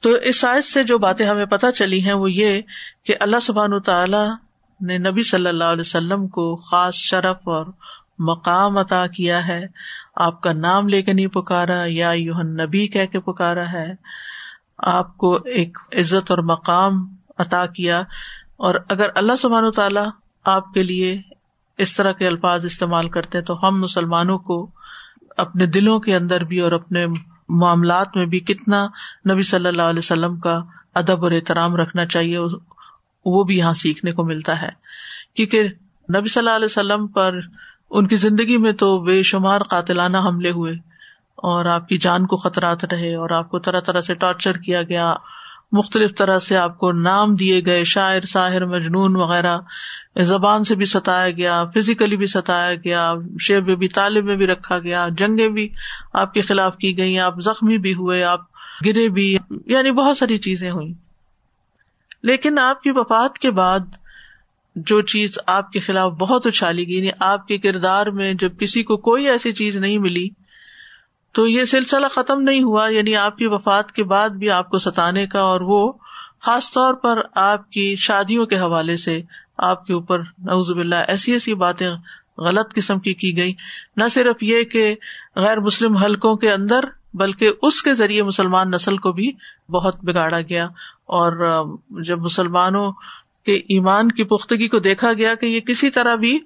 تو اس سائز سے جو باتیں ہمیں پتہ چلی ہیں وہ یہ کہ اللہ سبحان تعالی نے نبی صلی اللہ علیہ وسلم کو خاص شرف اور مقام عطا کیا ہے۔ آپ کا نام لے کے نہیں پکارا، یا یوہن نبی کہہ کے پکارا ہے۔ آپ کو ایک عزت اور مقام عطا کیا۔ اور اگر اللہ سبحان و تعالیٰ آپ کے لیے اس طرح کے الفاظ استعمال کرتے تو ہم مسلمانوں کو اپنے دلوں کے اندر بھی اور اپنے معاملات میں بھی کتنا نبی صلی اللہ علیہ وسلم کا ادب اور احترام رکھنا چاہیے، وہ بھی یہاں سیکھنے کو ملتا ہے۔ کیونکہ نبی صلی اللہ علیہ وسلم پر ان کی زندگی میں تو بے شمار قاتلانہ حملے ہوئے اور آپ کی جان کو خطرات رہے اور آپ کو طرح طرح سے ٹارچر کیا گیا، مختلف طرح سے آپ کو نام دیے گئے، شاعر، ساحر، مجنون وغیرہ۔ زبان سے بھی ستایا گیا فزیکلی بھی ستایا گیا شیب بھی، طالب میں بھی رکھا گیا، جنگیں بھی آپ کے خلاف کی گئی آپ زخمی بھی ہوئے، آپ گرے بھی یعنی بہت ساری چیزیں ہوئی لیکن آپ کی وفات کے بعد جو چیز آپ کے خلاف بہت اچھالی گئی یعنی آپ کے کردار میں جب کسی کو کوئی ایسی چیز نہیں ملی، تو یہ سلسلہ ختم نہیں ہوا یعنی آپ کی وفات کے بعد بھی آپ کو ستانے کا اور وہ خاص طور پر آپ کی شادیوں کے حوالے سے آپ کے اوپر نوزب اللہ ایسی ایسی باتیں غلط قسم کی کی گئی نہ صرف یہ کہ غیر مسلم حلقوں کے اندر، بلکہ اس کے ذریعے مسلمان نسل کو بھی بہت بگاڑا گیا۔ اور جب مسلمانوں کے ایمان کی پختگی کو دیکھا گیا کہ یہ کسی طرح بھی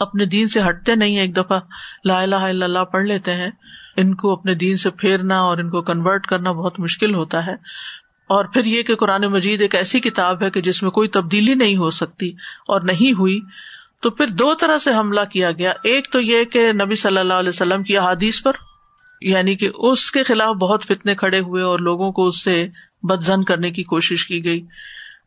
اپنے دین سے ہٹتے نہیں ایک دفعہ لا الہ الا اللہ پڑھ لیتے ہیں، ان کو اپنے دین سے پھیرنا اور ان کو کنورٹ کرنا بہت مشکل ہوتا ہے۔ اور پھر یہ کہ قرآن مجید ایک ایسی کتاب ہے کہ جس میں کوئی تبدیلی نہیں ہو سکتی اور نہیں ہوئی، تو پھر دو طرح سے حملہ کیا گیا۔ ایک تو یہ کہ نبی صلی اللہ علیہ وسلم کی احادیث پر یعنی کہ اس کے خلاف بہت فتنے کھڑے ہوئے اور لوگوں کو اس سے بدزن کرنے کی کوشش کی گئی۔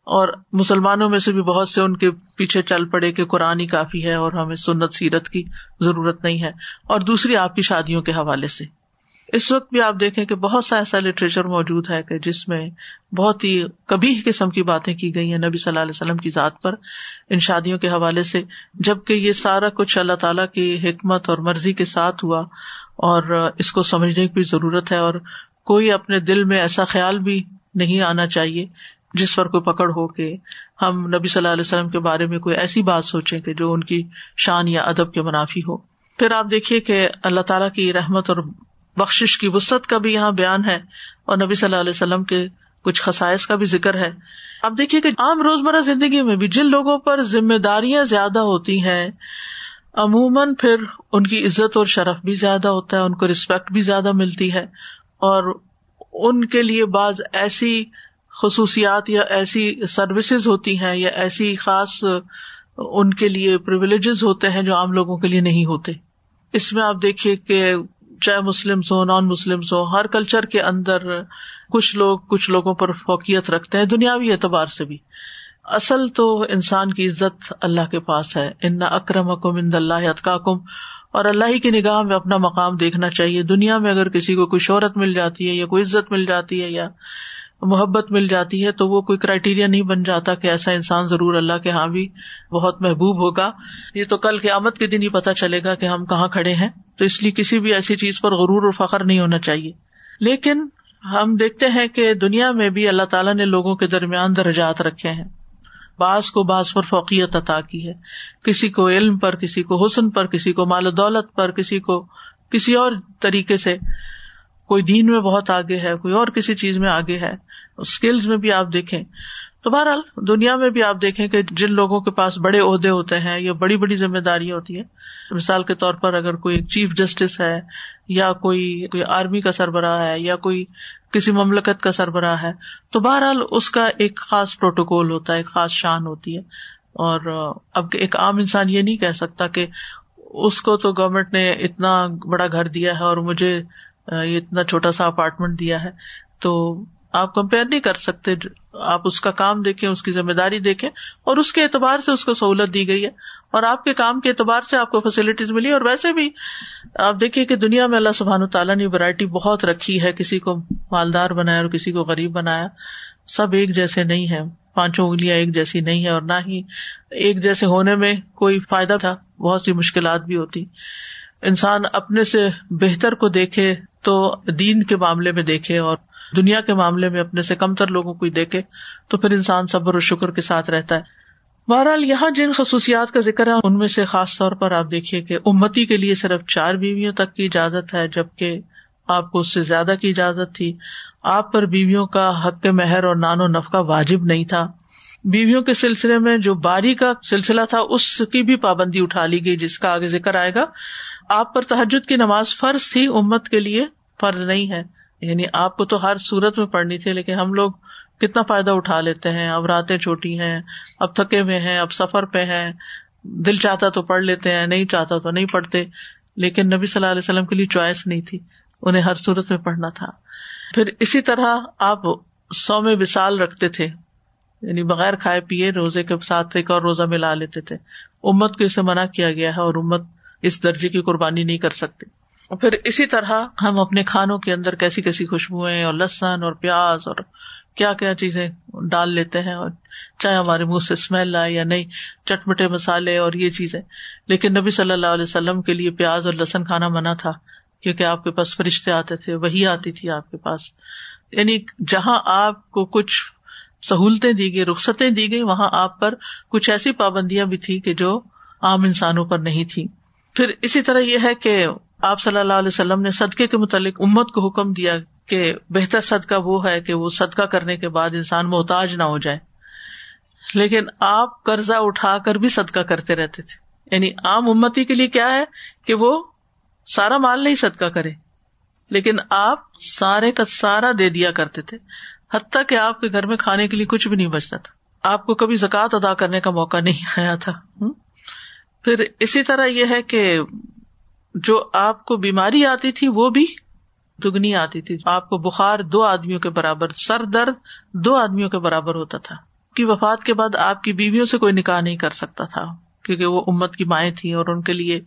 اور مسلمانوں میں سے بھی بہت سے ان کے پیچھے چل پڑے کہ قرآن ہی کافی ہے اور ہمیں سنت، سیرت کی ضرورت نہیں ہے۔ اور دوسری آپ کی شادیوں کے حوالے سے۔ اس وقت بھی آپ دیکھیں کہ بہت سا ایسا لٹریچر موجود ہے کہ جس میں بہت ہی کبھی قسم کی باتیں کی گئی ہیں نبی صلی اللہ علیہ وسلم کی ذات پر، ان شادیوں کے حوالے سے، جبکہ یہ سارا کچھ اللہ تعالیٰ کی حکمت اور مرضی کے ساتھ ہوا اور اس کو سمجھنے کی بھی ضرورت ہے اور کوئی اپنے دل میں ایسا خیال بھی نہیں آنا چاہیے جس پر کوئی پکڑ ہو کے ہم نبی صلی اللہ علیہ وسلم کے بارے میں کوئی ایسی بات سوچیں کہ جو ان کی شان یا ادب کے منافی ہو۔ پھر آپ دیکھیے کہ اللہ تعالیٰ کی رحمت اور بخش کی وسط کا بھی یہاں بیان ہے اور نبی صلی اللہ علیہ وسلم کے کچھ خسائش کا بھی ذکر ہے۔ اب دیکھیے کہ عام روزمرہ زندگی میں بھی جن لوگوں پر ذمہ داریاں زیادہ ہوتی ہیں، عموماً پھر ان کی عزت اور شرف بھی زیادہ ہوتا ہے، ان کو ریسپیکٹ بھی زیادہ ملتی ہے اور ان کے لیے بعض ایسی خصوصیات یا ایسی سروسز ہوتی ہیں یا ایسی خاص ان کے لیے پرولیجز ہوتے ہیں جو عام لوگوں کے لیے نہیں ہوتے۔ اس میں آپ دیکھیے کہ چاہے مسلم ہو نان مسلم ہو ہر کلچر کے اندر کچھ لوگ کچھ لوگوں پر فوقیت رکھتے ہیں، دنیاوی اعتبار سے بھی۔ اصل تو انسان کی عزت اللہ کے پاس ہے۔ ان اکرم اکم ان اللہ کم اور اللہ ہی کی نگاہ میں اپنا مقام دیکھنا چاہیے۔ دنیا میں اگر کسی کو کوئی شہرت مل جاتی ہے یا کوئی عزت مل جاتی ہے یا محبت مل جاتی ہے تو وہ کوئی کرائٹیریا نہیں بن جاتا کہ ایسا انسان ضرور اللہ کے ہاں بھی بہت محبوب ہوگا۔ یہ تو کل قیامت کے دن ہی پتا چلے گا کہ ہم کہاں کھڑے ہیں۔ تو اس لیے کسی بھی ایسی چیز پر غرور اور فخر نہیں ہونا چاہیے۔ لیکن ہم دیکھتے ہیں کہ دنیا میں بھی اللہ تعالیٰ نے لوگوں کے درمیان درجات رکھے ہیں۔ بعض کو بعض پر فوقیت عطا کی ہے۔ کسی کو علم پر، کسی کو حسن پر، کسی کو مال و دولت پر، کسی کو کسی اور طریقے سے کوئی دین میں بہت آگے ہے، کوئی اور کسی چیز میں آگے ہے اسکلز میں بھی آپ دیکھیں۔ تو بہرحال، دنیا میں بھی آپ دیکھیں کہ جن لوگوں کے پاس بڑے عہدے ہوتے ہیں یا بڑی بڑی ذمہ داری ہوتی ہے مثال کے طور پر اگر کوئی چیف جسٹس ہے یا کوئی کوئی آرمی کا سربراہ ہے یا کوئی کسی مملکت کا سربراہ ہے، تو بہرحال اس کا ایک خاص پروٹوکول ہوتا ہے، ایک خاص شان ہوتی ہے۔ اور اب ایک عام انسان یہ نہیں کہہ سکتا کہ اس کو تو گورنمنٹ نے اتنا بڑا گھر دیا ہے اور مجھے یہ اتنا چھوٹا سا اپارٹمنٹ دیا ہے، تو آپ کمپیئر نہیں کر سکتے۔ آپ اس کا کام دیکھیں، اس کی ذمہ داری دیکھیں، اور اس کے اعتبار سے اس کو سہولت دی گئی ہے۔ اور آپ کے کام کے اعتبار سے آپ کو فیسلٹیز ملی، اور ویسے بھی آپ دیکھیے کہ دنیا میں اللہ سبحان تعالیٰ نے ورائٹی بہت رکھی ہے، کسی کو مالدار بنایا اور کسی کو غریب بنایا۔ سب ایک جیسے نہیں ہے پانچوں انگلیاں ایک جیسی نہیں ہے اور نہ ہی ایک جیسے ہونے میں کوئی فائدہ تھا، بہت سی مشکلات بھی ہوتی۔ انسان اپنے سے بہتر کو دیکھے تو دین کے معاملے میں دیکھے اور دنیا کے معاملے میں اپنے سے کم تر لوگوں کو دیکھے، تو پھر انسان صبر و شکر کے ساتھ رہتا ہے۔ بہرحال یہاں جن خصوصیات کا ذکر ہے، ان میں سے خاص طور پر آپ دیکھیے کہ امتی کے لیے صرف چار بیویوں تک کی اجازت ہے، جبکہ آپ کو اس سے زیادہ کی اجازت تھی۔ آپ پر بیویوں کا حق مہر اور نان و نفقہ واجب نہیں تھا۔ بیویوں کے سلسلے میں جو باری کا سلسلہ تھا، اس کی بھی پابندی اٹھا لی گئی، جس کا آگے ذکر آئے گا۔ آپ پر تحجد کی نماز فرض تھی، امت کے لیے فرض نہیں ہے۔ یعنی آپ کو تو ہر صورت میں پڑھنی تھی، لیکن ہم لوگ کتنا فائدہ اٹھا لیتے ہیں۔ اب راتیں چھوٹی ہیں، اب تھکے ہوئے ہیں، اب سفر پہ ہیں۔ دل چاہتا تو پڑھ لیتے ہیں، نہیں چاہتا تو نہیں پڑھتے۔ لیکن نبی صلی اللہ علیہ وسلم کے لیے چوائس نہیں تھی، انہیں ہر صورت میں پڑھنا تھا۔ پھر اسی طرح آپ سو میں وسال رکھتے تھے یعنی بغیر کھائے پیے روزے کے ساتھ ایک اور روزہ ملا لیتے تھے۔ امت کو اسے منع کیا گیا ہے اور امت اس درجے کی قربانی نہیں کر سکتی پھر اسی طرح ہم اپنے کھانوں کے اندر کیسی کیسی خوشبوئیں اور لسن اور پیاز اور کیا کیا چیزیں ڈال لیتے ہیں اور چاہے ہمارے منہ سے اسمیل آئے یا نہیں چٹمٹے مسالے اور یہ چیزیں۔ لیکن نبی صلی اللہ علیہ وسلم کے لیے پیاز اور لسن کھانا منع تھا، کیونکہ آپ کے پاس فرشتے آتے تھے، وہی آتی تھی آپ کے پاس۔ یعنی جہاں آپ کو کچھ سہولتیں دی گئی، رخصتیں دی گئی، وہاں آپ پر کچھ ایسی پابندیاں بھی تھی کہ جو عام انسانوں پر نہیں تھی پھر اسی طرح یہ ہے کہ آپ صلی اللہ علیہ وسلم نے صدقے کے متعلق امت کو حکم دیا کہ بہتر صدقہ وہ ہے کہ وہ صدقہ کرنے کے بعد انسان محتاج نہ ہو جائے۔ لیکن آپ قرضہ اٹھا کر بھی صدقہ کرتے رہتے تھے۔ یعنی عام امتی کے لیے کیا ہے کہ وہ سارا مال نہیں صدقہ کرے۔ لیکن آپ سارے کا سارا دے دیا کرتے تھے۔ حتیٰ کہ آپ کے گھر میں کھانے کے لیے کچھ بھی نہیں بچتا تھا۔ آپ کو کبھی زکوٰۃ ادا کرنے کا موقع نہیں آیا تھا۔ پھر اسی طرح یہ ہے کہ جو آپ کو بیماری آتی تھی وہ بھی دگنی آتی تھی۔ آپ کو بخار دو آدمیوں کے برابر، سر درد دو آدمیوں کے برابر ہوتا تھا۔ کی وفات کے بعد آپ کی بیویوں سے کوئی نکاح نہیں کر سکتا تھا، کیونکہ وہ امت کی مائیں تھیں اور ان کے لیے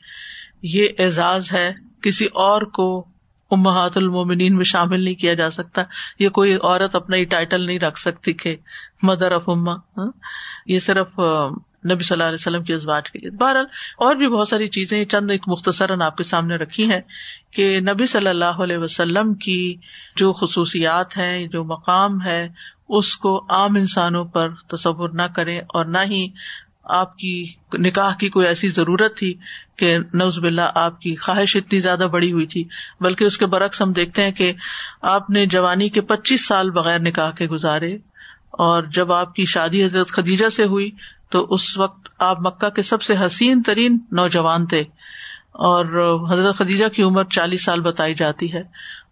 یہ اعزاز ہے، کسی اور کو امہات المومنین میں شامل نہیں کیا جا سکتا۔ یہ کوئی عورت اپنا ہی ٹائٹل نہیں رکھ سکتی کہ مدر آف اما ہاں؟ یہ صرف نبی صلی اللہ علیہ وسلم کی ازواج کے لیے۔ بہرحال اور بھی بہت ساری چیزیں چند ایک مختصراً آپ کے سامنے رکھی ہیں کہ نبی صلی اللہ علیہ وسلم کی جو خصوصیات ہیں، جو مقام ہے، اس کو عام انسانوں پر تصور نہ کرے اور نہ ہی آپ کی نکاح کی کوئی ایسی ضرورت تھی کہ نوز باللہ آپ کی خواہش اتنی زیادہ بڑی ہوئی تھی، بلکہ اس کے برعکس ہم دیکھتے ہیں کہ آپ نے جوانی کے پچیس سال بغیر نکاح کے گزارے۔ اور جب آپ کی شادی حضرت خدیجہ سے ہوئی تو اس وقت آپ مکہ کے سب سے حسین ترین نوجوان تھے اور حضرت خدیجہ کی عمر چالیس سال بتائی جاتی ہے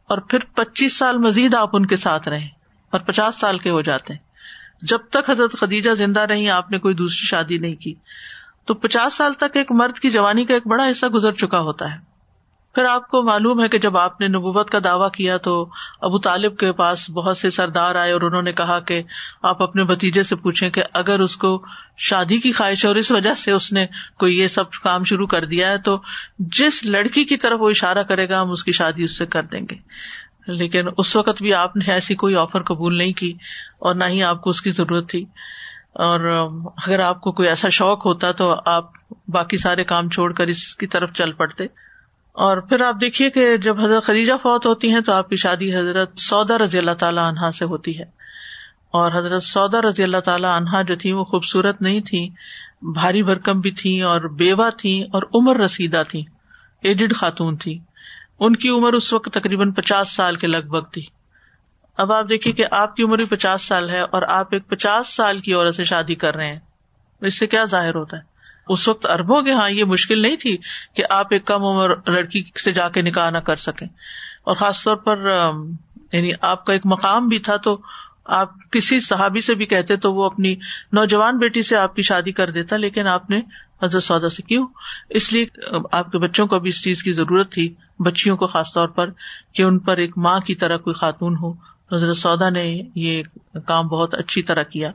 اور پھر پچیس سال مزید آپ ان کے ساتھ رہے اور پچاس سال کے ہو جاتے ہیں۔ جب تک حضرت خدیجہ زندہ رہی آپ نے کوئی دوسری شادی نہیں کی۔ تو پچاس سال تک ایک مرد کی جوانی کا ایک بڑا حصہ گزر چکا ہوتا ہے۔ پھر آپ کو معلوم ہے کہ جب آپ نے نبوت کا دعویٰ کیا تو ابو طالب کے پاس بہت سے سردار آئے اور انہوں نے کہا کہ آپ اپنے بتیجے سے پوچھیں کہ اگر اس کو شادی کی خواہش ہے اور اس وجہ سے اس نے کوئی یہ سب کام شروع کر دیا ہے تو جس لڑکی کی طرف وہ اشارہ کرے گا ہم اس کی شادی اس سے کر دیں گے۔ لیکن اس وقت بھی آپ نے ایسی کوئی آفر قبول نہیں کی اور نہ ہی آپ کو اس کی ضرورت تھی۔ اور اگر آپ کو کوئی ایسا شوق ہوتا تو آپ باقی سارے کام چھوڑ کر اس کی طرف چل پڑتے۔ اور پھر آپ دیکھیے کہ جب حضرت خدیجہ فوت ہوتی ہیں تو آپ کی شادی حضرت سودا رضی اللہ تعالیٰ عنہا سے ہوتی ہے۔ اور حضرت سودا رضی اللہ تعالیٰ عنہا جو تھی وہ خوبصورت نہیں تھی بھاری بھرکم بھی تھی اور بیوہ تھی اور عمر رسیدہ تھی ایڈڈ خاتون تھی ان کی عمر اس وقت تقریباً پچاس سال کے لگ بھگ تھی۔ اب آپ دیکھیے کہ آپ کی عمر بھی پچاس سال ہے اور آپ ایک پچاس سال کی عورت سے شادی کر رہے ہیں۔ اس سے کیا ظاہر ہوتا ہے؟ اس وقت اربوں کے ہاں یہ مشکل نہیں تھی کہ آپ ایک کم عمر لڑکی سے جا کے نکاح نہ کر سکیں۔ اور خاص طور پر یعنی آپ کا ایک مقام بھی تھا تو آپ کسی صحابی سے بھی کہتے تو وہ اپنی نوجوان بیٹی سے آپ کی شادی کر دیتا، لیکن آپ نے حضرت سودا سے کیوں؟ اس لیے آپ کے بچوں کو بھی اس چیز کی ضرورت تھی، بچیوں کو خاص طور پر، کہ ان پر ایک ماں کی طرح کوئی خاتون ہو۔ حضرت سودا نے یہ کام بہت اچھی طرح کیا۔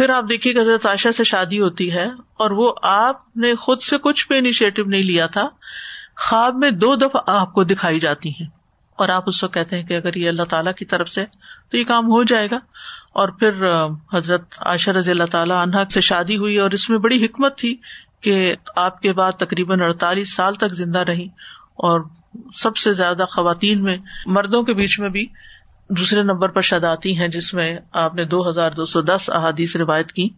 پھر آپ دیکھیے کہ حضرت عائشہ سے شادی ہوتی ہے اور وہ آپ نے خود سے کچھ بھی انیشیٹو نہیں لیا تھا۔ خواب میں دو دفعہ آپ کو دکھائی جاتی ہیں اور آپ اس کو کہتے ہیں کہ اگر یہ اللہ تعالیٰ کی طرف سے تو یہ کام ہو جائے گا۔ اور پھر حضرت عائشہ رضی اللہ تعالیٰ عنہ سے شادی ہوئی اور اس میں بڑی حکمت تھی کہ آپ کے بعد تقریباً اڑتالیس سال تک زندہ رہی اور سب سے زیادہ خواتین میں مردوں کے بیچ میں بھی دوسرے نمبر پر شاداتی ہیں جس میں آپ نے دو ہزار دو سو دس احادیث روایت کی۔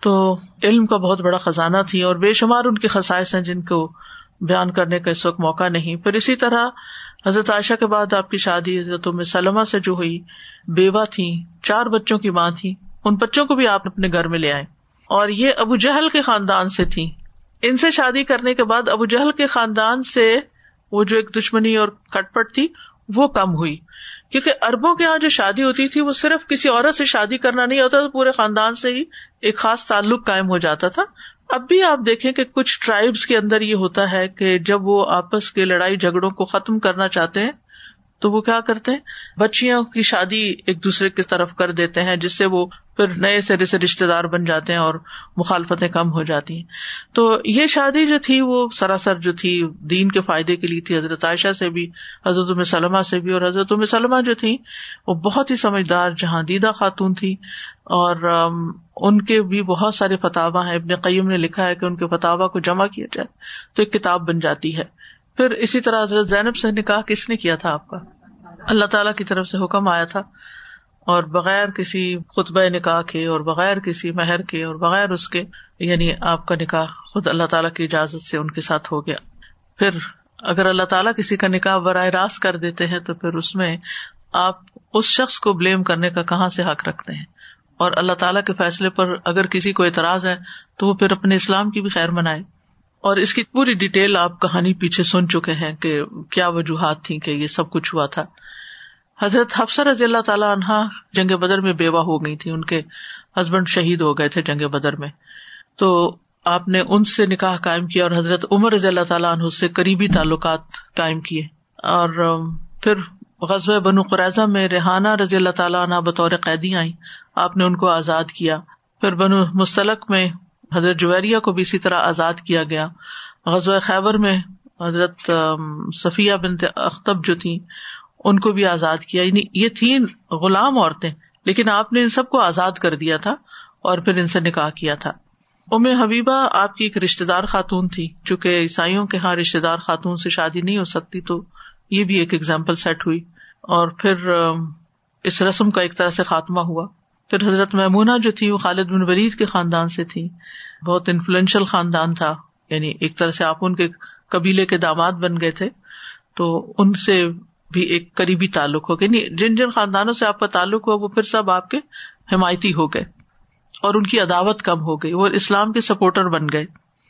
تو علم کا بہت بڑا خزانہ تھی اور بے شمار ان کے خسائش ہیں جن کو بیان کرنے کا اس وقت موقع نہیں۔ پھر اسی طرح حضرت عائشہ کے بعد آپ کی شادی حضرت سلمہ سے جو ہوئی، بیوہ تھی چار بچوں کی ماں تھی ان بچوں کو بھی آپ اپنے گھر میں لے آئے۔ اور یہ ابو جہل کے خاندان سے تھی ان سے شادی کرنے کے بعد ابو جہل کے خاندان سے وہ جو ایک دشمنی اور کٹ پٹ تھی وہ کم ہوئی۔ کیونکہ اربوں کے یہاں جو شادی ہوتی تھی، وہ صرف کسی عورت سے شادی کرنا نہیں ہوتا پورے خاندان سے ہی ایک خاص تعلق قائم ہو جاتا تھا۔ اب بھی آپ دیکھیں کہ کچھ ٹرائبس کے اندر یہ ہوتا ہے کہ جب وہ آپس کے لڑائی جھگڑوں کو ختم کرنا چاہتے ہیں تو وہ کیا کرتے ہیں؟ بچیوں کی شادی ایک دوسرے کی طرف کر دیتے ہیں، جس سے وہ پھر نئے سرے سے رشتے دار بن جاتے ہیں اور مخالفتیں کم ہو جاتی ہیں۔ تو یہ شادی جو تھی، وہ سراسر جو تھی دین کے فائدے کے لیے تھی۔ حضرت عائشہ سے بھی، حضرت سلمہ سے بھی اور حضرت سلمہ جو تھی، وہ بہت ہی سمجھدار جہاں دیدہ خاتون تھی۔ اور ان کے بھی بہت سارے فتوا ہیں۔ ابن قیم نے لکھا ہے کہ ان کے فتوا کو جمع کیا جائے تو ایک کتاب بن جاتی ہے۔ پھر اسی طرح حضرت زینب سے نکاح کس نے کیا تھا آپ کا؟ اللہ تعالیٰ کی طرف سے حکم آیا تھا اور بغیر کسی خطبہ نکاح کے اور بغیر کسی مہر کے اور بغیر اس کے یعنی آپ کا نکاح خود اللہ تعالیٰ کی اجازت سے ان کے ساتھ ہو گیا۔ پھر اگر اللہ تعالیٰ کسی کا نکاح براہ راست کر دیتے ہیں تو پھر اس میں آپ اس شخص کو بلیم کرنے کا کہاں سے حق رکھتے ہیں؟ اور اللہ تعالیٰ کے فیصلے پر اگر کسی کو اعتراض ہے تو وہ پھر اپنے اسلام کی بھی خیر منائے۔ اور اس کی پوری ڈیٹیل آپ کہانی پیچھے سن چکے ہیں کہ کیا وجوہات تھی کہ یہ سب کچھ ہوا تھا۔ حضرت حفصہ رضی اللہ تعالیٰ عنہا جنگ بدر میں بیوہ ہو گئی تھی، ان کے ہسبینڈ شہید ہو گئے تھے جنگ بدر میں۔ تو آپ نے ان سے نکاح قائم کیا اور حضرت عمر رضی اللہ تعالیٰ عنہ سے قریبی تعلقات قائم کیے۔ اور پھر غزب بنو قرضہ میں ریحانہ رضی اللہ تعالیٰ عنہ بطور قیدی آئی آپ نے ان کو آزاد کیا۔ پھر بنو مستلق میں حضرت جویریہ کو بھی اسی طرح آزاد کیا گیا۔ غزوہ خیبر میں حضرت صفیہ بنت اختب جو تھی ان کو بھی آزاد کیا۔ یعنی یہ تھی غلام عورتیں، لیکن آپ نے ان سب کو آزاد کر دیا تھا اور پھر ان سے نکاح کیا تھا۔ ام حبیبہ آپ کی ایک رشتے دار خاتون تھی، چونکہ عیسائیوں کے یہاں رشتے دار خاتون سے شادی نہیں ہو سکتی، تو یہ بھی ایک ایگزامپل سیٹ ہوئی۔ اور پھر اس رسم کا ایک طرح سے خاتمہ ہوا۔ پھر حضرت محمونہ جو تھی وہ خالد بن ورید کے خاندان سے تھی بہت انفلوئنشل خاندان تھا۔ یعنی ایک طرح سے آپ ان کے قبیلے کے داماد بن گئے تھے۔ تو ان سے بھی ایک قریبی تعلق ہو گیا۔ یعنی جن جن خاندانوں سے آپ کا تعلق ہوا، وہ پھر سب آپ کے حمایتی ہو گئے اور ان کی عداوت کم ہو گئی، وہ اسلام کے سپورٹر بن گئے۔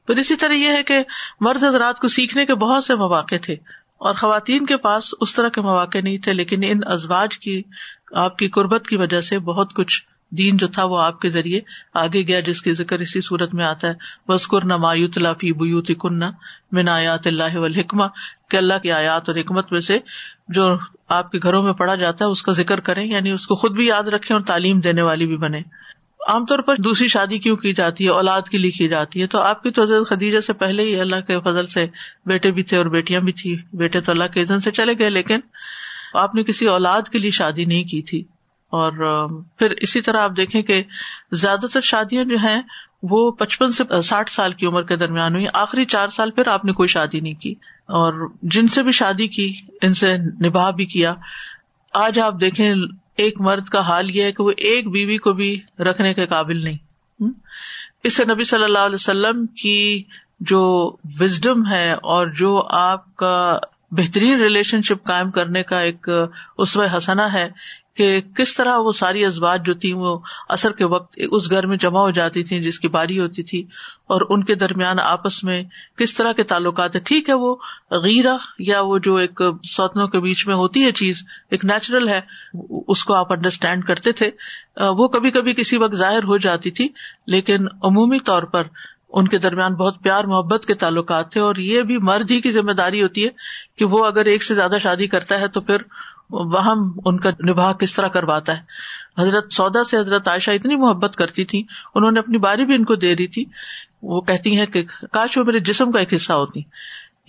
پھر اسی طرح یہ ہے کہ مرد حضرات کو سیکھنے کے بہت سے مواقع تھے اور خواتین کے پاس اس طرح کے مواقع نہیں تھے، لیکن ان ازواج کی، آپ کی قربت کی وجہ سے بہت کچھ دین جو تھا وہ آپ کے ذریعے آگے گیا، جس کی ذکر اسی صورت میں آتا ہے۔ بسکر نہ مایوت لافی بیوت کن من آیات اللہ والحکمہ کہ اللہ کی آیات اور حکمت میں سے جو آپ کے گھروں میں پڑھا جاتا ہے، اس کا ذکر کریں یعنی اس کو خود بھی یاد رکھیں اور تعلیم دینے والی بھی بنے عام طور پر دوسری شادی کیوں کی جاتی ہے؟ اولاد کے لیے کی جاتی ہے۔ تو آپ کی تو حضرت خدیجہ سے پہلے ہی اللہ کے فضل سے بیٹے بھی تھے اور بیٹیاں بھی تھی بیٹے تو اللہ کے عزن سے چلے گئے، لیکن آپ نے کسی اولاد کے لیے شادی نہیں کی تھی۔ اور پھر اسی طرح آپ دیکھیں کہ زیادہ تر شادیاں جو ہیں وہ پچپن سے ساٹھ سال کی عمر کے درمیان ہوئی، آخری چار سال پھر آپ نے کوئی شادی نہیں کی اور جن سے بھی شادی کی، ان سے نباہ بھی کیا۔ آج آپ دیکھیں، ایک مرد کا حال یہ ہے کہ وہ ایک بیوی کو بھی رکھنے کے قابل نہیں۔ اس سے نبی صلی اللہ علیہ وسلم کی جو وزڈم ہے اور جو آپ کا بہترین ریلیشن شپ قائم کرنے کا ایک اسو حسنا ہے کہ کس طرح وہ ساری ازبات جو تھی وہ اثر کے وقت اس گھر میں جمع ہو جاتی تھی جس کی باری ہوتی تھی اور ان کے درمیان آپس میں کس طرح کے تعلقات ٹھیک ہے، وہ غیرہ یا وہ جو ایک سوتنوں کے بیچ میں ہوتی ہے چیز، ایک نیچرل ہے، اس کو آپ انڈرسٹینڈ کرتے تھے۔ وہ کبھی کبھی کسی وقت ظاہر ہو جاتی تھی، لیکن عمومی طور پر ان کے درمیان بہت پیار، محبت کے تعلقات تھے اور یہ بھی مرد ہی کی ذمہ داری ہوتی ہے کہ وہ اگر ایک سے زیادہ شادی کرتا ہے تو پھر وہ ان کا نباہ کس طرح کرواتا ہے۔ حضرت سودا سے حضرت عائشہ اتنی محبت کرتی تھی انہوں نے اپنی باری بھی ان کو دے رہی تھی۔ وہ کہتی ہیں کہ کاش وہ میرے جسم کا ایک حصہ ہوتی۔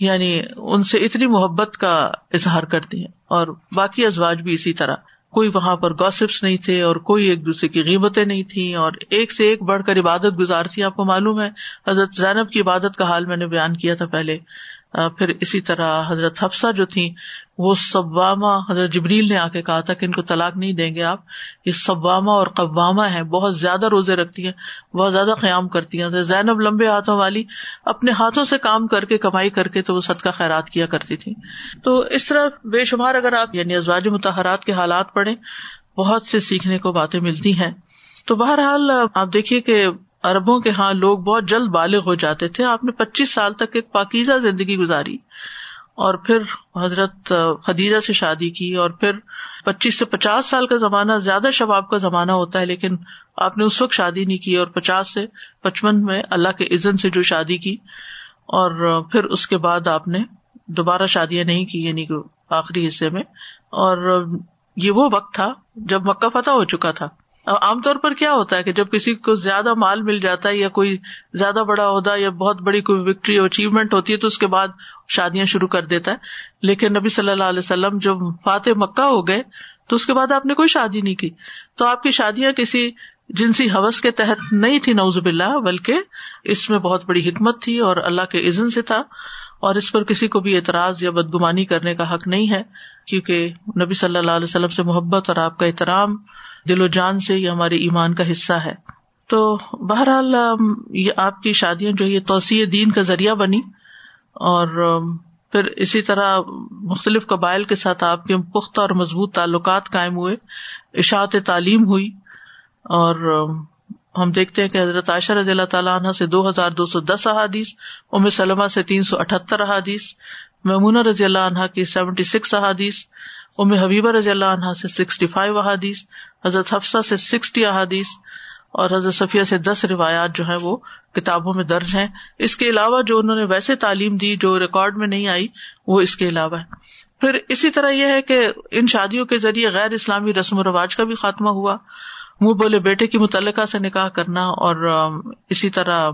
یعنی ان سے اتنی محبت کا اظہار کرتی ہیں۔ اور باقی ازواج بھی اسی طرح۔ کوئی وہاں پر گوسپس نہیں تھے اور کوئی ایک دوسرے کی قیمتیں نہیں تھی اور ایک سے ایک بڑھ کر عبادت گزار تھی، آپ کو معلوم ہے۔ حضرت زینب کی عبادت کا حال میں نے بیان کیا تھا پہلے۔ پھر اسی طرح حضرت حفصہ جو تھی وہ سبامہ حضرت جبریل نے آ کے کہا تھا کہ ان کو طلاق نہیں دیں گے آپ۔ یہ سبامہ اور قوامہ ہے بہت زیادہ روزے رکھتی ہیں، بہت زیادہ قیام کرتی ہیں۔ زینب لمبے ہاتھوں والی، اپنے ہاتھوں سے کام کر کے، کمائی کر کے تو وہ صدقہ خیرات کیا کرتی تھی تو اس طرح بے شمار اگر آپ یعنی ازواج متحرات کے حالات پڑھیں، بہت سے سیکھنے کو باتیں ملتی ہیں۔ تو بہرحال آپ دیکھیے کہ اربوں کے ہاں لوگ بہت جلد بالغ ہو جاتے تھے۔ آپ نے پچیس سال تک ایک پاکیزہ زندگی گزاری۔ اور پھر حضرت خدیجہ سے شادی کی اور پھر پچیس سے پچاس سال کا زمانہ، زیادہ شباب کا زمانہ ہوتا ہے، لیکن آپ نے اس وقت شادی نہیں کی اور پچاس سے پچپن میں اللہ کے عزن سے جو شادی کی اور پھر اس کے بعد آپ نے دوبارہ شادیاں نہیں کی یعنی آخری حصے میں۔ اور یہ وہ وقت تھا جب مکہ فتح ہو چکا تھا۔ عام طور پر کیا ہوتا ہے کہ جب کسی کو زیادہ مال مل جاتا ہے یا کوئی زیادہ بڑا عہدہ یا بہت بڑی کوئی وکٹری اچیومنٹ ہوتی ہے تو اس کے بعد شادیاں شروع کر دیتا ہے۔ لیکن نبی صلی اللہ علیہ وسلم جب فاتح مکہ ہو گئے تو اس کے بعد آپ نے کوئی شادی نہیں کی۔ تو آپ کی شادیاں کسی جنسی حوث کے تحت نہیں تھی نوز باللہ، بلکہ اس میں بہت بڑی حکمت تھی اور اللہ کے عزن سے تھا۔ اور اس پر کسی کو بھی اعتراض یا بدگمانی کرنے کا حق نہیں ہے، کیونکہ نبی صلی اللہ علیہ وسلم سے محبت اور آپ کا احترام دل و جان سے یہ ہمارے ایمان کا حصہ ہے۔ تو بہرحال یہ آپ کی شادیاں جو یہ توسیع دین کا ذریعہ بنی اور پھر اسی طرح مختلف قبائل کے ساتھ آپ کے پختہ اور مضبوط تعلقات قائم ہوئے، اشاعت تعلیم ہوئی اور ہم دیکھتے ہیں کہ حضرت عائشہ رضی اللہ تعالیٰ عنہ سے دو ہزار دو سو دس احادیث، ام سلمہ سے تین سو اٹھہتر احادیث ممونہ رضی اللہ عنہ کی سیونٹی سکس احادیث، ام حبیبہ رضی اللہ عنہ سے سکسٹی فائیو احادیث حضرت حفصہ سے سکسٹی احادیث اور حضرت صفیہ سے دس روایات جو ہے وہ کتابوں میں درج ہیں۔ اس کے علاوہ جو انہوں نے ویسے تعلیم دی جو ریکارڈ میں نہیں آئی، وہ اس کے علاوہ ہے۔ پھر اسی طرح یہ ہے کہ ان شادیوں کے ذریعے غیر اسلامی رسم و رواج کا بھی خاتمہ ہوا۔ منہ بولے بیٹے کی متعلقہ سے نکاح کرنا اور اسی طرح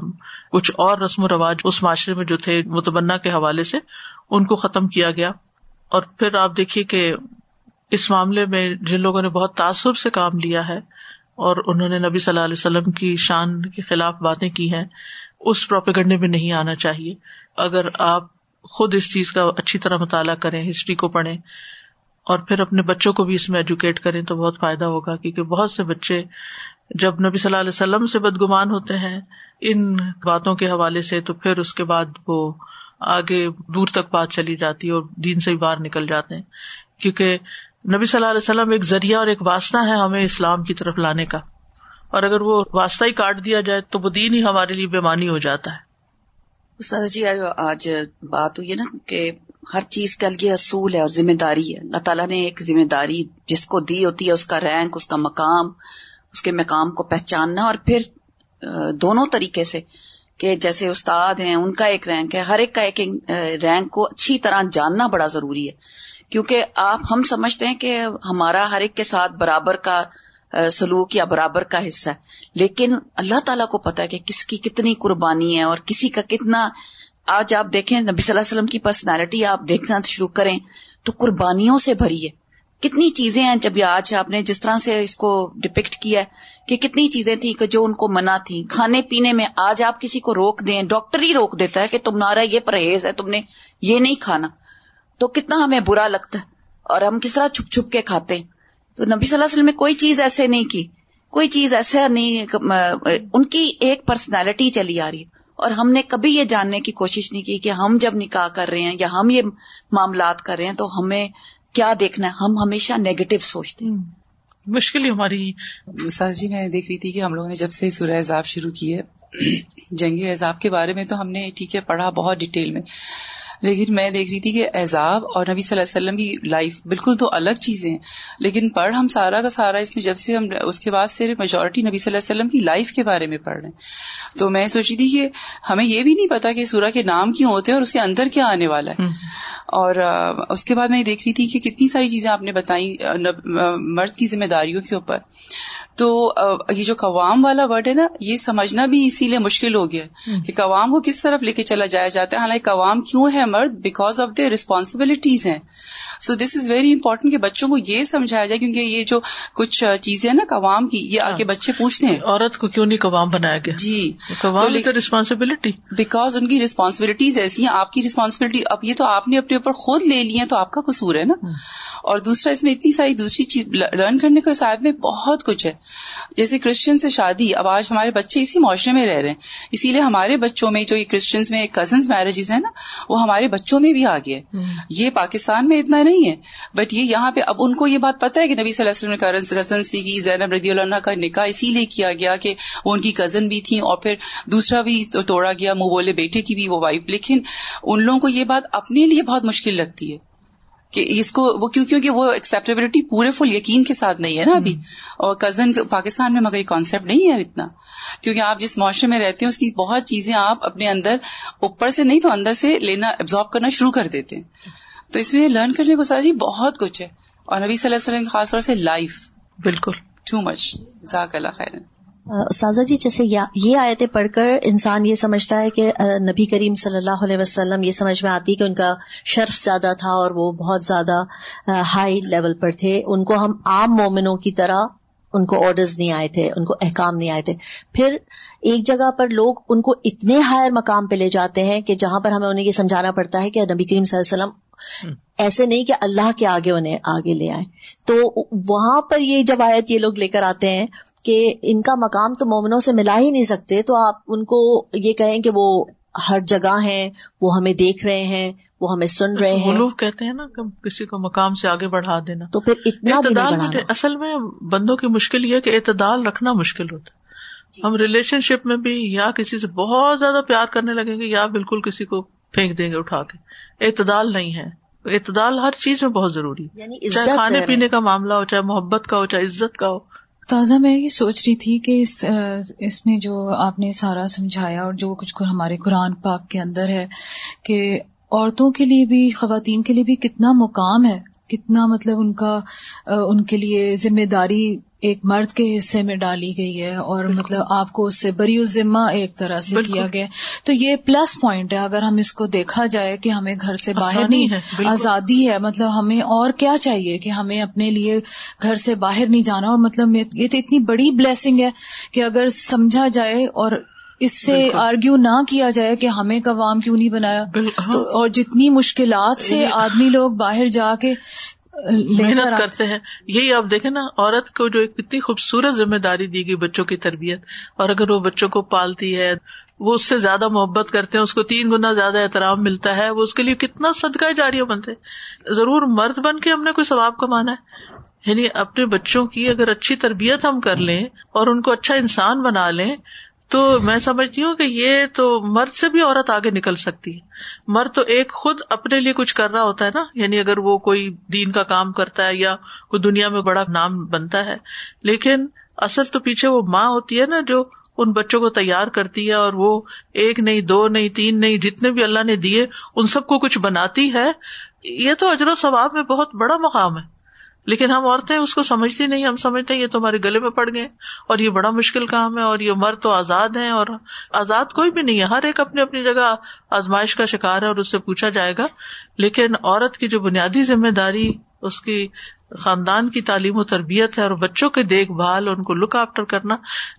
کچھ اور رسم و رواج اس معاشرے میں جو تھے متبنا کے حوالے سے، ان کو ختم کیا گیا۔ اور پھر آپ دیکھیے کہ اس معاملے میں جن لوگوں نے بہت تعصب سے کام لیا ہے اور انہوں نے نبی صلی اللہ علیہ وسلم کی شان کے خلاف باتیں کی ہیں، اس پروپیگنڈے میں نہیں آنا چاہیے۔ اگر آپ خود اس چیز کا اچھی طرح مطالعہ کریں، ہسٹری کو پڑھیں اور پھر اپنے بچوں کو بھی اس میں ایجوکیٹ کریں، تو بہت فائدہ ہوگا۔ کیونکہ بہت سے بچے جب نبی صلی اللہ علیہ وسلم سے بدگمان ہوتے ہیں، ان باتوں کے حوالے سے تو پھر اس کے بعد وہ آگے دور تک بات چلی جاتی ہے اور دین سے ہی باہر نکل جاتے ہیں۔ کیونکہ نبی صلی اللہ علیہ وسلم ایک ذریعہ اور ایک واسطہ ہے ہمیں اسلام کی طرف لانے کا۔ اور اگر وہ واسطہ ہی کاٹ دیا جائے تو وہ دین ہی ہمارے لیے بےمانی ہو جاتا ہے۔ استاد جی آج بات ہوئی ہے نا کہ ہر چیز کا یہ اصول ہے اور ذمہ داری ہے۔ اللہ تعالیٰ نے ایک ذمہ داری جس کو دی ہوتی ہے، اس کا رینک، اس کا مقام، اس کے مقام کو پہچاننا اور پھر دونوں طریقے سے کہ جیسے استاد ہیں، ان کا ایک رینک ہے، ہر ایک کا ایک رینک کو اچھی طرح جاننا بڑا ضروری ہے۔ کیونکہ آپ ہم سمجھتے ہیں کہ ہمارا ہر ایک کے ساتھ برابر کا سلوک یا برابر کا حصہ ہے۔ لیکن اللہ تعالیٰ کو پتا ہے کہ کس کی کتنی قربانی ہے اور کسی کا کتنا، آج آپ دیکھیں نبی صلی اللہ علیہ وسلم کی پرسنالٹی آپ دیکھنا شروع کریں تو قربانیوں سے بھری ہے۔ کتنی چیزیں ہیں جب آج آپ نے جس طرح سے اس کو ڈپکٹ کیا ہے کہ کتنی چیزیں تھیں کہ جو ان کو منع تھی کھانے پینے میں آج آپ کسی کو روک دیں، ڈاکٹر ہی روک دیتا ہے کہ تمہارا یہ پرہیز ہے، تم نے یہ نہیں کھانا۔ تو کتنا ہمیں برا لگتا ہے۔ اور ہم کس طرح چھپ چھپ کے کھاتے ہیں۔ تو نبی صلی اللہ علیہ وسلم نے کوئی چیز ایسے نہیں کی۔ کوئی چیز ایسا نہیں ان کی ایک پرسنالٹی چلی آ رہی ہے۔ اور ہم نے کبھی یہ جاننے کی کوشش نہیں کی کہ ہم جب نکاح کر رہے ہیں یا ہم یہ معاملات کر رہے ہیں تو ہمیں کیا دیکھنا ہے۔ ہم ہمیشہ نیگیٹو سوچتے ہیں۔ مشکل ہماری۔ سر جی میں دیکھ رہی تھی کہ ہم لوگوں نے جب سے سورہ عذاب شروع کی ہے جنگی عذاب کے بارے میں تو ہم نے ٹھیک ہے پڑھا بہت ڈیٹیل میں۔ لیکن میں دیکھ رہی تھی کہ ایزاب اور نبی صلی اللہ علیہ وسلم کی لائف بالکل تو الگ چیزیں ہیں۔ لیکن پڑھ ہم سارا کا سارا اس میں جب سے ہم اس کے بعد سے میجورٹی نبی صلی اللہ علیہ وسلم کی لائف کے بارے میں پڑھ رہے ہیں۔ تو میں سوچی تھی کہ ہمیں یہ بھی نہیں پتا کہ سورہ کے نام کیوں ہوتے ہیں اور اس کے اندر کیا آنے والا ہے۔ اور اس کے بعد میں دیکھ رہی تھی کہ کتنی ساری چیزیں آپ نے بتائی مرد کی ذمہ داریوں کے اوپر۔ تو یہ جو قوام والا ورڈ ہے نا یہ سمجھنا بھی اسی لیے مشکل ہو گیا کہ قوام کو کس طرف لے کے چلا جایا جاتا ہے۔ حالانکہ قوام کیوں ہے مرد؟ بیکاز آف د ریسپانسبلٹیز ہیں۔ سو دس از ویری امپورٹنٹ کہ بچوں کو یہ سمجھایا جائے کیونکہ یہ جو کچھ چیزیں نا قوام کی یہ آ کے بچے پوچھتے ہیں۔ عورت کو کیوں نہیں قوام بنایا گیا؟ جی۔ ریسپانسبلٹی بیکاز ان کی ریسپانسبلٹیز ایسی ہیں آپ کی ریسپانسبلٹی اب یہ تو آپ نے اپنے اوپر خود لے لی ہے تو آپ کا قصور ہے نا۔ اور دوسرا اس میں اتنی ساری دوسری چیز لرن کرنے کو شاید میں بہت کچھ ہے۔ جیسے کرسچن سے شادی اب آج ہمارے بچے اسی معاشرے میں رہ رہے ہیں۔ اسی لیے ہمارے بچوں میں جو کرسچنس میں کزنس میرجز ہیں نا وہ ہمارے بچوں میں بھی آ گئے یہ پاکستان میں اتنا نہیں ہے۔ بٹ یہ یہاں پہ اب ان کو یہ بات پتا ہے کہ نبی صلی اللہ علیہ وسلم نے کزن سی کی زینب رضی اللہ کا نکاح اسی لیے کیا گیا کہ وہ ان کی کزن بھی تھی اور پھر دوسرا بھی توڑا گیا منہ بولے بیٹے کی بھی وہ وائف لیکن ان لوگوں کو یہ بات اپنے لیے بہت مشکل لگتی ہے کہ اس کو وہ کیوں کیونکہ وہ ایکسپٹیبلٹی پورے فل یقین کے ساتھ نہیں ہے نا ابھی۔ اور کزن پاکستان میں مگر یہ کانسیپٹ نہیں ہے اتنا۔ کیونکہ آپ جس معاشرے میں رہتے ہیں اس کی بہت چیزیں آپ اپنے اندر اوپر سے نہیں تو اندر سے لینا ابزارو کرنا شروع کر دیتے ہیں۔ تو اس میں لرن کرنے کو سر جی بہت کچھ ہے۔ اور نبی صلی اللہ علیہ وسلم خاص طور سے لائف بالکل۔ ٹو مچ ذاک اللہ خیر استاذہ جی جیسے یہ آیتیں پڑھ کر انسان یہ سمجھتا ہے کہ نبی کریم صلی اللہ علیہ وسلم یہ سمجھ میں آتی کہ ان کا شرف زیادہ تھا اور وہ بہت زیادہ ہائی لیول پر تھے۔ ان کو ہم عام مومنوں کی طرح ان کو آرڈرز نہیں آئے تھے ان کو احکام نہیں آئے تھے۔ پھر ایک جگہ پر لوگ ان کو اتنے ہائر مقام پہ لے جاتے ہیں کہ جہاں پر ہمیں انہیں یہ سمجھانا پڑتا ہے کہ نبی کریم صلی اللہ علیہ وسلم ایسے نہیں کہ اللہ کے آگے انہیں آگے لے آئے تو وہاں پر یہ جب آیت یہ لوگ لے کر آتے ہیں کہ ان کا مقام تو مومنوں سے ملا ہی نہیں سکتے تو آپ ان کو یہ کہیں کہ وہ ہر جگہ ہیں وہ ہمیں دیکھ رہے ہیں وہ ہمیں سن رہے ہیں۔ کہتے ہیں نا کہ کسی کو مقام سے آگے بڑھا دینا۔ تو پھر اتنا اعتدال اصل میں بندوں کی مشکل یہ کہ اعتدال رکھنا مشکل ہوتا ہے۔ جی۔ ہم ریلیشن شپ میں بھی یا کسی سے بہت زیادہ پیار کرنے لگیں گے یا بالکل کسی کو پھینک دیں گے اٹھا کے۔ اعتدال نہیں ہے۔ اعتدال ہر چیز میں بہت ضروری یعنی چاہے کھانے پینے کا معاملہ ہو چاہے محبت کا ہو چاہے عزت کا ہو۔ تازہ میں یہ سوچ رہی تھی کہ اس اس میں جو آپ نے سارا سمجھایا اور جو کچھ ہمارے قرآن پاک کے اندر ہے کہ عورتوں کے لیے بھی خواتین کے لیے بھی کتنا مقام ہے۔ کتنا مطلب ان کا ان کے لیے ذمہ داری ایک مرد کے حصے میں ڈالی گئی ہے اور مطلب آپ کو اس سے بری ذمہ ایک طرح سے کیا گیا۔ تو یہ پلس پوائنٹ ہے۔ اگر ہم اس کو دیکھا جائے کہ ہمیں گھر سے باہر نہیں آزادی ہے مطلب ہمیں اور کیا چاہیے کہ ہمیں اپنے لیے گھر سے باہر نہیں جانا۔ اور مطلب یہ تو اتنی بڑی بلیسنگ ہے کہ اگر سمجھا جائے اور اس سے آرگیو نہ کیا جائے کہ ہمیں قوام کیوں نہیں بنایا۔ تو اور جتنی مشکلات سے آدمی لوگ باہر جا کے محنت کرتے ہیں۔ یہی آپ دیکھیں نا عورت کو جو ایک اتنی خوبصورت ذمہ داری دی گئی بچوں کی تربیت اور اگر وہ بچوں کو پالتی ہے وہ اس سے زیادہ محبت کرتے ہیں اس کو تین گنا زیادہ احترام ملتا ہے وہ اس کے لیے کتنا صدقہ جاری بنتے ضرور مرد بن کے ہم نے کوئی ثواب کمانا ہے۔ یعنی اپنے بچوں کی اگر اچھی تربیت ہم کر لیں اور ان کو اچھا انسان بنا لیں تو میں سمجھتی ہوں کہ یہ تو مرد سے بھی عورت آگے نکل سکتی ہے۔ مرد تو ایک خود اپنے لیے کچھ کر رہا ہوتا ہے نا یعنی اگر وہ کوئی دین کا کام کرتا ہے یا کوئی دنیا میں بڑا نام بنتا ہے۔ لیکن اصل تو پیچھے وہ ماں ہوتی ہے نا جو ان بچوں کو تیار کرتی ہے اور وہ ایک نہیں، دو نہیں، تین نہیں، جتنے بھی اللہ نے دیے، ان سب کو کچھ بناتی ہے۔ یہ تو اجر و ثواب میں بہت بڑا مقام ہے۔ لیکن ہم عورتیں اس کو سمجھتی نہیں، ہم سمجھتے یہ تمہارے گلے میں پڑ گئے اور یہ بڑا مشکل کام ہے اور یہ مرد تو آزاد ہے اور آزاد کوئی بھی نہیں ہے۔ ہر ایک اپنی اپنی جگہ آزمائش کا شکار ہے اور اس سے پوچھا جائے گا۔ لیکن عورت کی جو بنیادی ذمہ داری، اس کی خاندان کی تعلیم و تربیت ہے اور بچوں کی دیکھ بھال، ان کو لک آفٹر کرنا۔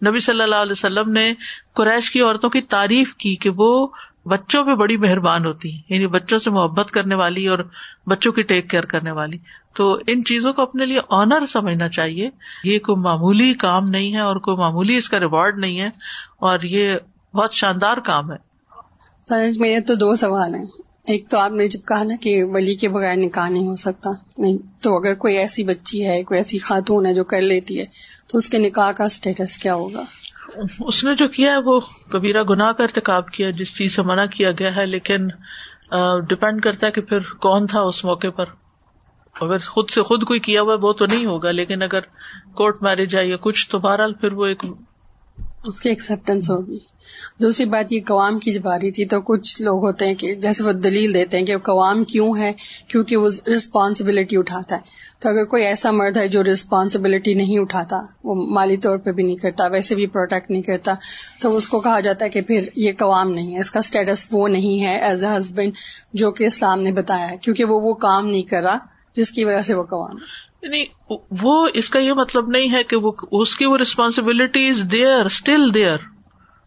نبی صلی اللہ علیہ وسلم نے قریش کی عورتوں کی تعریف کی کہ وہ بچوں پہ بڑی مہربان ہوتی ہیں یعنی بچوں سے محبت کرنے والی اور بچوں کی ٹیک کیئر کرنے والی۔ تو ان چیزوں کو اپنے لیے آنر سمجھنا چاہیے۔ یہ کوئی معمولی کام نہیں ہے اور کوئی معمولی اس کا ریوارڈ نہیں ہے اور یہ بہت شاندار کام ہے۔ سر میرے تو دو سوال ہیں۔ ایک تو آپ نے جب کہا نا کہ ولی کے بغیر نکاح نہیں ہو سکتا نہیں تو اگر کوئی ایسی بچی ہے کوئی ایسی خاتون ہے جو کر لیتی ہے تو اس کے نکاح کا اسٹیٹس کیا ہوگا؟ اس نے جو کیا ہے وہ کبیرہ گناہ کا ارتقاب کیا جس چیز سے منع کیا گیا ہے لیکن ڈپینڈ کرتا ہے کہ پھر کون تھا اس موقع پر۔ اگر خود سے خود کوئی کیا ہوا وہ تو نہیں ہوگا، لیکن اگر کورٹ میرج ہے یا کچھ، تو بہرحال پھر وہ ایک اس کی ایکسپٹینس ہوگی۔ دوسری بات، یہ قوام کی جب آ رہی تھی تو کچھ لوگ ہوتے ہیں کہ جیسے وہ دلیل دیتے ہیں کہ قوام کیوں ہے، کیونکہ وہ ریسپانسبلٹی اٹھاتا ہے۔ تو اگر کوئی ایسا مرد ہے جو رسپانسبلٹی نہیں اٹھاتا، وہ مالی طور پہ بھی نہیں کرتا، ویسے بھی پروٹیکٹ نہیں کرتا، تو اس کو کہا جاتا ہے کہ پھر یہ قوام نہیں ہے، اس کا اسٹیٹس وہ نہیں ہے ایز اے ہسبینڈ جو کہ اسلام نے بتایا ہے، کیونکہ وہ وہ کام نہیں کر رہا۔ جس کی وجہ سے وہ قوام یعنی وہ اس کا یہ مطلب نہیں ہے کہ وہ اس کی وہ responsibility is there still there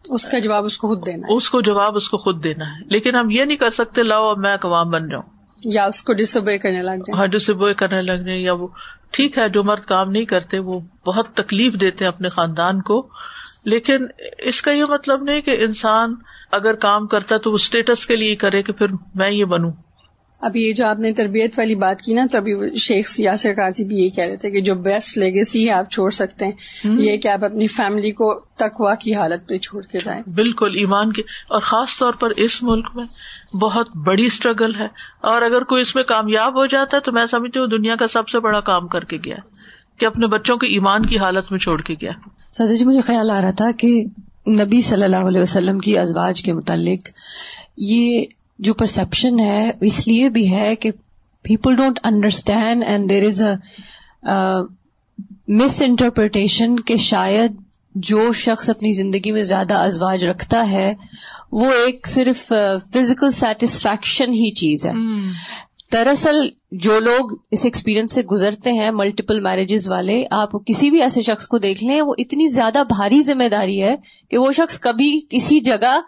اس کا جواب اس کو خود دینا اس کو جواب اس کو خود دینا ہے۔ لیکن ہم یہ نہیں کر سکتے لاؤ اب میں قوام بن جاؤں۔ یا اس کو ڈسوبے کرنے لگ جائیں۔ ہاں ڈسوبے کرنے لگ جائیں یا وہ ٹھیک ہے جو مرد کام نہیں کرتے وہ بہت تکلیف دیتے ہیں اپنے خاندان کو۔ لیکن اس کا یہ مطلب نہیں کہ انسان اگر کام کرتا تو وہ اسٹیٹس کے لیے کرے کہ پھر میں یہ بنوں۔ اب یہ جو آپ نے تربیت والی بات کی نا تو ابھی شیخ یاسر قاضی بھی یہی کہہ رہے تھے کہ جو بیسٹ لیگیسی ہے آپ چھوڑ سکتے ہیں۔ یہ کہ آپ اپنی فیملی کو تقوا کی حالت پہ چھوڑ کے جائیں۔ بالکل ایمان کی اور خاص طور پر اس ملک میں بہت بڑی اسٹرگل ہے۔ اور اگر کوئی اس میں کامیاب ہو جاتا ہے تو میں سمجھتی ہوں دنیا کا سب سے بڑا کام کر کے گیا کہ اپنے بچوں کے ایمان کی حالت میں چھوڑ کے گیا سر جی مجھے خیال آ رہا تھا کہ نبی صلی اللہ علیہ وسلم کی ازواج کے متعلق یہ جو پرسپشن ہے اس لیے بھی ہے کہ people don't understand and there is a misinterpretation کہ شاید جو شخص اپنی زندگی میں زیادہ ازواج رکھتا ہے وہ ایک صرف فزیکل سیٹسفیکشن ہی چیز ہے۔ دراصل جو لوگ اس ایکسپیرئنس سے گزرتے ہیں ملٹیپل میرجز والے آپ کسی بھی ایسے شخص کو دیکھ لیں وہ اتنی زیادہ بھاری ذمہ داری ہے کہ وہ شخص کبھی کسی جگہ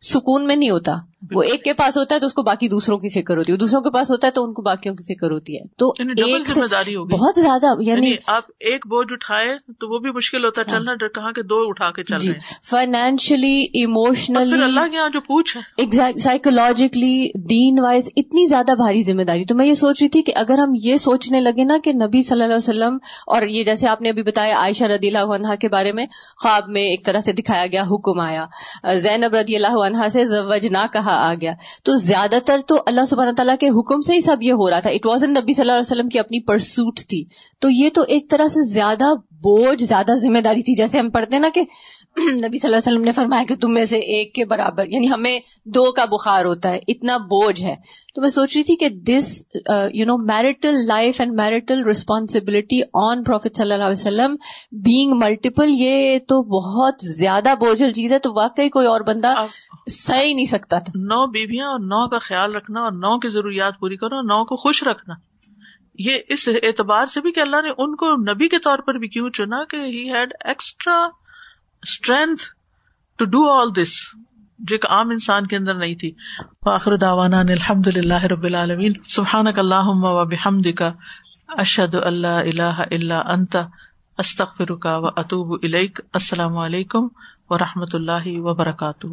سکون میں نہیں ہوتا۔ وہ ایک کے پاس ہوتا ہے تو اس کو باقی دوسروں کی فکر ہوتی ہے دوسروں کے پاس ہوتا ہے تو ان کو باقیوں کی فکر ہوتی ہے۔ تو یعنی ایک ذمہ داری ہوگی۔ بہت زیادہ یعنی آپ ایک بوجھ اٹھائے تو وہ بھی مشکل ہوتا ہے چلنا کہاں کے دو اٹھا کے چل جی۔ فائنینشلی ایموشنلی اللہ کے یہاں جو پوچھ ہے۔ سائیکولوجیکلی دین وائز اتنی زیادہ بھاری ذمہ داری۔ تو میں یہ سوچ رہی تھی کہ اگر ہم یہ سوچنے لگے نا کہ نبی صلی اللہ علیہ وسلم اور یہ جیسے آپ نے ابھی بتایا عائشہ رضی اللہ عنہا کے بارے میں، خواب میں ایک طرح سے دکھایا گیا، حکم آیا۔ زینب رضی اللہ عنہا سے زوج نہ کہا آ گیا۔ تو زیادہ تر تو اللہ سبحانہ تعالیٰ کے حکم سے ہی سب یہ ہو رہا تھا۔ اٹ واز نبی صلی اللہ علیہ وسلم کی اپنی پرسوٹ تھی۔ تو یہ تو ایک طرح سے زیادہ بوجھ زیادہ ذمہ داری تھی جیسے ہم پڑھتے ہیں نا کہ نبی صلی اللہ علیہ وسلم نے فرمایا کہ تم میں سے ایک کے برابر یعنی ہمیں دو کا بخار ہوتا ہے اتنا بوجھ ہے۔ تو میں سوچ رہی تھی کہ this you know marital life and marital responsibility on prophet صلی اللہ علیہ وسلم بینگ ملٹیپل یہ تو بہت زیادہ بوجھل چیز ہے۔ تو واقعی کوئی اور بندہ سہ ہی نہیں سکتا تھا۔ نو بیویاں اور نو کا خیال رکھنا اور نو کی ضروریات پوری کرنا نو کو خوش رکھنا۔ یہ اس اعتبار سے بھی کہ اللہ نے ان کو نبی کے طور پر بھی کیوں چنا کہ he had extra strength to do all this جو ایک عام انسان کے اندر نہیں تھی۔ آخر داوانا الحمد للہ رب العالمین۔ سبحان اللہ و بحمد کا اشد اللہ اللہ اللہ انت استخر کا و اطوب السلام علیکم و رحمۃ اللہ وبرکاتہ۔